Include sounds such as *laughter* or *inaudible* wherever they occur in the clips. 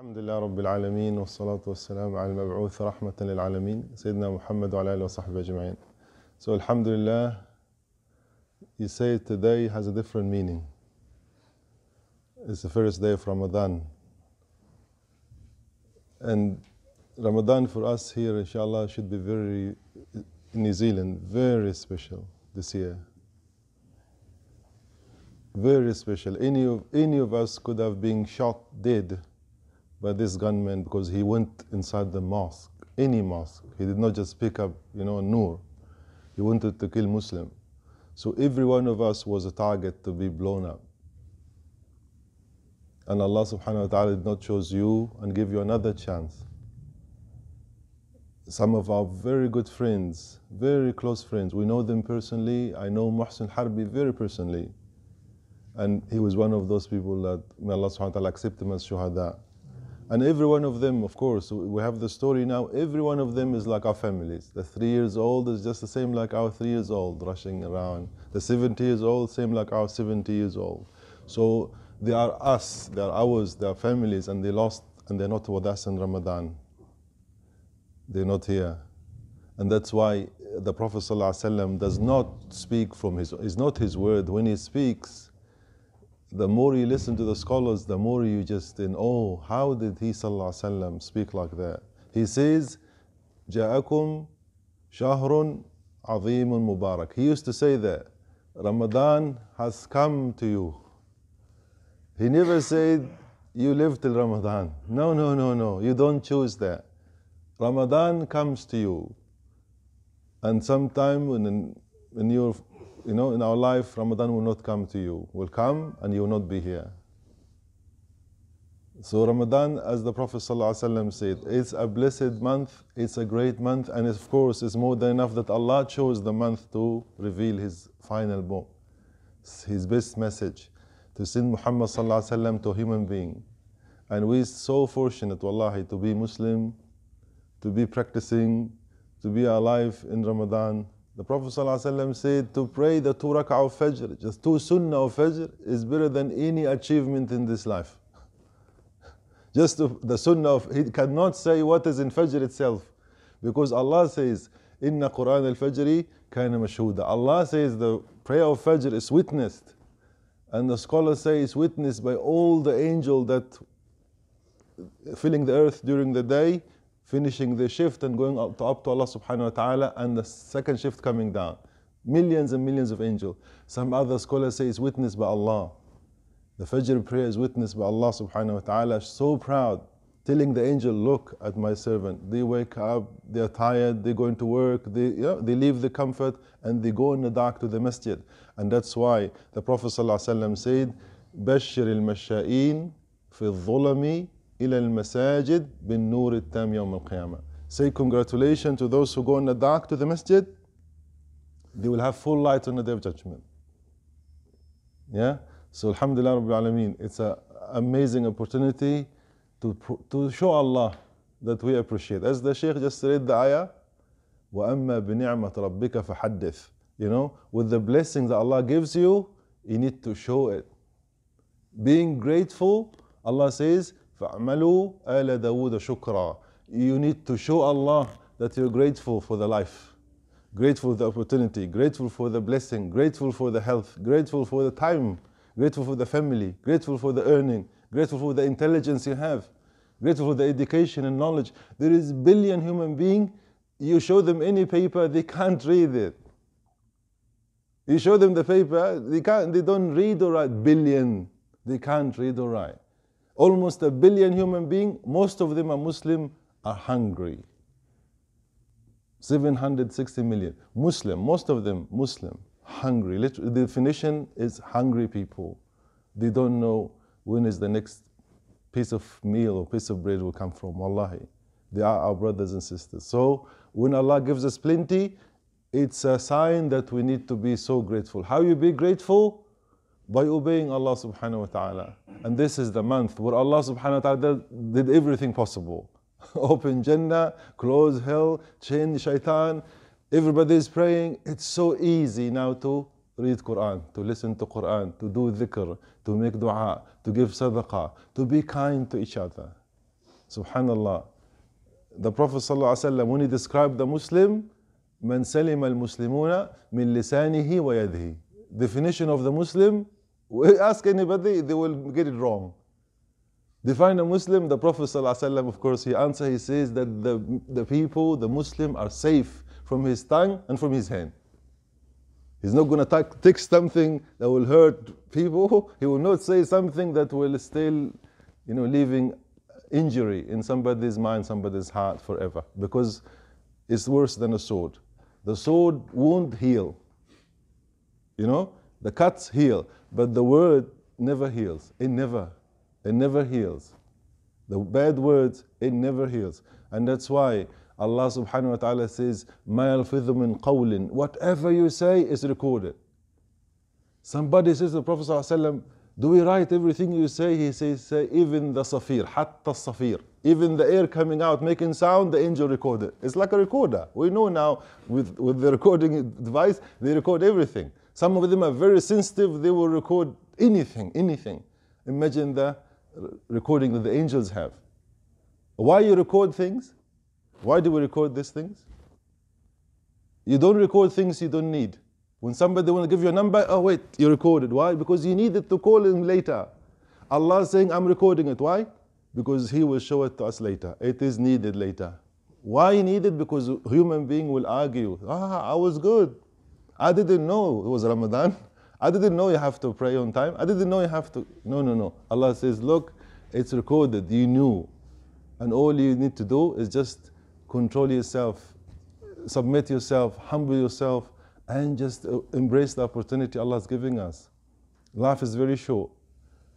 الحمد لله رب العالمين والصلاة والسلام على المبعوث رحمة للعالمين سيدنا محمد وعلى آله وصحبه أجمعين So Alhamdulillah, you say today has a different meaning. It's the first day of Ramadan. And Ramadan for us here, inshallah, should be very, in New Zealand, very special this year. Very special. Any of, any of us could have been shot dead by this gunman because he went inside the mosque, any mosque. He did not just pick up, you know, Nur. He wanted to kill Muslim. So every one of us was a target to be blown up. And Allah subhanahu wa ta'ala did not choose you and give you another chance. Some of our very good friends, very close friends, we know them personally. I know Muhsin Harbi very personally. And he was one of those people that may Allah subhanahu wa ta'ala accept him as shuhada. And every one of them, of course, we have the story now, every one of them is like our families. The three years old is just the same like our three years old, rushing around. The 70 years old, same like our 70 years old. So they are us, they are ours, they are families, and they lost, and they're not with us in Ramadan. They're not here. And that's why the Prophet ﷺ does not speak from his, it's not his word. When he speaks, the more you listen to the scholars, the more you just in oh, how did he وسلم, speak like that? He says, جاءكم شهر عظيم مبارك. He used to say that Ramadan has come to you. He never said you live till Ramadan. No, no, no, no. You don't choose that. Ramadan comes to you. And sometime when, when you're you know, in our life, Ramadan will not come to you. Will come and you will not be here. So Ramadan, as the Prophet ﷺ said, it's a blessed month, it's a great month, and of course it's more than enough that Allah chose the month to reveal His final book, His best message, to send Muhammad ﷺ to human being. And we're so fortunate, wallahi, to be Muslim, to be practicing, to be alive in Ramadan, the Prophet ﷺ said to pray the two rak'ah of Fajr, just two sunnah of Fajr, is better than any achievement in this life. *laughs* Just the sunnah of, he cannot say what is in Fajr itself. Because Allah says, Inna Quran al Fajri kana mashhuda. Allah says the prayer of Fajr is witnessed. And the scholars say it's witnessed by all the angels that filling the earth during the day finishing the shift and going up to, up to Allah subhanahu wa ta'ala and the second shift coming down. Millions and millions of angels. Some other scholars say it's witnessed by Allah. The Fajr prayer is witnessed by Allah subhanahu wa ta'ala. So proud, telling the angel, look at my servant. They wake up, they're tired, they're going to work, they, you know, they leave the comfort and they go in the dark to the masjid. And that's why the Prophet ﷺ said, بشر المشائين في الظلم إلى المساجد بالنور التام يوم القيامة. Say congratulations to those who go in the dark to the masjid. They will have full light on the day of judgment. Yeah? So Alhamdulillah Rabbil Alameen. It's an amazing opportunity to, to show Allah that we appreciate. As the Shaykh just read the ayah, وَأَمَّا بِنِعْمَةِ رَبِّكَ فَحَدِّث You know, with the blessings that Allah gives you, you need to show it. Being grateful, Allah says, فَعْمَلُوا آلَ دَاوُودَ شُكْرًا You need to show Allah that you're grateful for the life, grateful for the opportunity, grateful for the blessing, grateful for the health, grateful for the time, grateful for the family, grateful for the earning, grateful for the intelligence you have, grateful for the education and knowledge. There is billion human being, you show them any paper, they can't read it. You show them the paper, they can't, they don't read or write. Billion, they can't read or write almost a billion human beings, most of them are Muslim, are hungry. 760 million. Muslim, most of them Muslim, hungry. The definition is hungry people. They don't know when is the next piece of meal or piece of bread will come from. Wallahi. They are our brothers and sisters. So when Allah gives us plenty, it's a sign that we need to be so grateful. How you be grateful? by obeying Allah subhanahu wa ta'ala. And this is the month where Allah subhanahu wa ta'ala did everything possible. *laughs* Open Jannah, close hell, chain shaitan. Everybody is praying. It's so easy now to read Quran, to listen to Quran, to do dhikr, to make dua, to give sadaqah, to be kind to each other. Subhanallah. The Prophet ﷺ, when he described the Muslim, من سلم المسلمون من لسانه ويده. Definition of the Muslim, ask anybody, they will get it wrong. Define a Muslim, the Prophet ﷺ, of course, he answers, he says that the, the people, the Muslim, are safe from his tongue and from his hand. He's not going to take something that will hurt people. *laughs* He will not say something that will still, you know, leaving injury in somebody's mind, somebody's heart forever. Because it's worse than a sword. The sword won't heal. You know, the cuts heal, but the word never heals. It never, it never heals. The bad words, it never heals. And that's why Allah subhanahu wa ta'ala says, مَا يَلْفِظُ مِنْ قَوْلٍ Whatever you say is recorded. Somebody says to the Prophet ﷺ, do we write everything you say? He says, say, even the safir, hatta safir. Even the air coming out, making sound, the angel recorded. It's like a recorder. We know now with, with the recording device, they record everything. Some of them are very sensitive, they will record anything, anything. Imagine the recording that the angels have. Why you record things? Why do we record these things? You don't record things you don't need. When somebody want to give you a number, oh wait, you recorded. Why? Because you needed to call him later. Allah is saying, I'm recording it. Why? Because He will show it to us later. It is needed later. Why needed? Because human being will argue. Ah, I was good. I didn't know it was Ramadan. I didn't know you have to pray on time. I didn't know you have to. No, no, no. Allah says, look, it's recorded. You knew. And all you need to do is just control yourself, submit yourself, humble yourself, and just uh, embrace the opportunity Allah is giving us. Life is very short.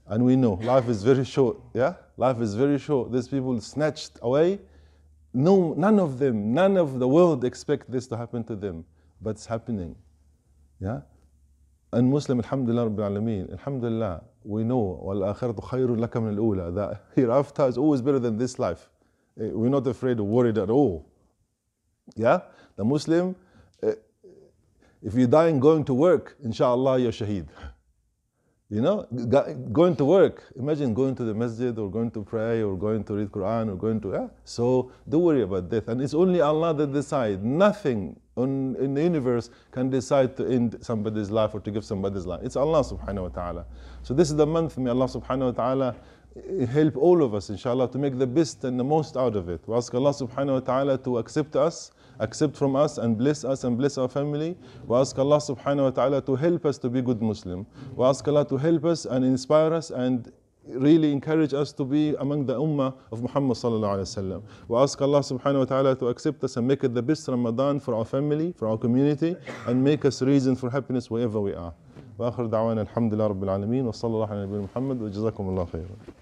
And we know life is very short. Yeah? Life is very short. These people snatched away. No, none of them, none of the world expect this to happen to them. But it's happening. Yeah? And Muslim, Alhamdulillah Rabbil Alameen, Alhamdulillah, we know, وَالْآخِرَةُ خَيْرٌ لَكَ مِنَ الْأُولَى That hereafter is always better than this life. We're not afraid or worried at all. Yeah? The Muslim, if you're dying going to work, inshallah, you're shaheed. *laughs* You know, going to work. Imagine going to the masjid or going to pray or going to read Quran or going to. Yeah? So don't worry about death. And it's only Allah that decides. Nothing on, in the universe can decide to end somebody's life or to give somebody's life. It's Allah subhanahu wa ta'ala. So this is the month. May Allah subhanahu wa ta'ala help all of us, inshallah, to make the best and the most out of it. We ask Allah subhanahu wa ta'ala to accept us, accept from us, and bless us and bless our family. We ask Allah subhanahu wa ta'ala to help us to be good Muslim. We ask Allah to help us and inspire us and really encourage us to be among the ummah of Muhammad sallallahu alaihi wasallam. We ask Allah subhanahu wa ta'ala to accept us and make it the best Ramadan for our family, for our community, and make us reason for happiness wherever we are. واخر دعوانا الحمد لله رب العالمين وصلى الله على نبينا محمد وجزاكم الله خيرا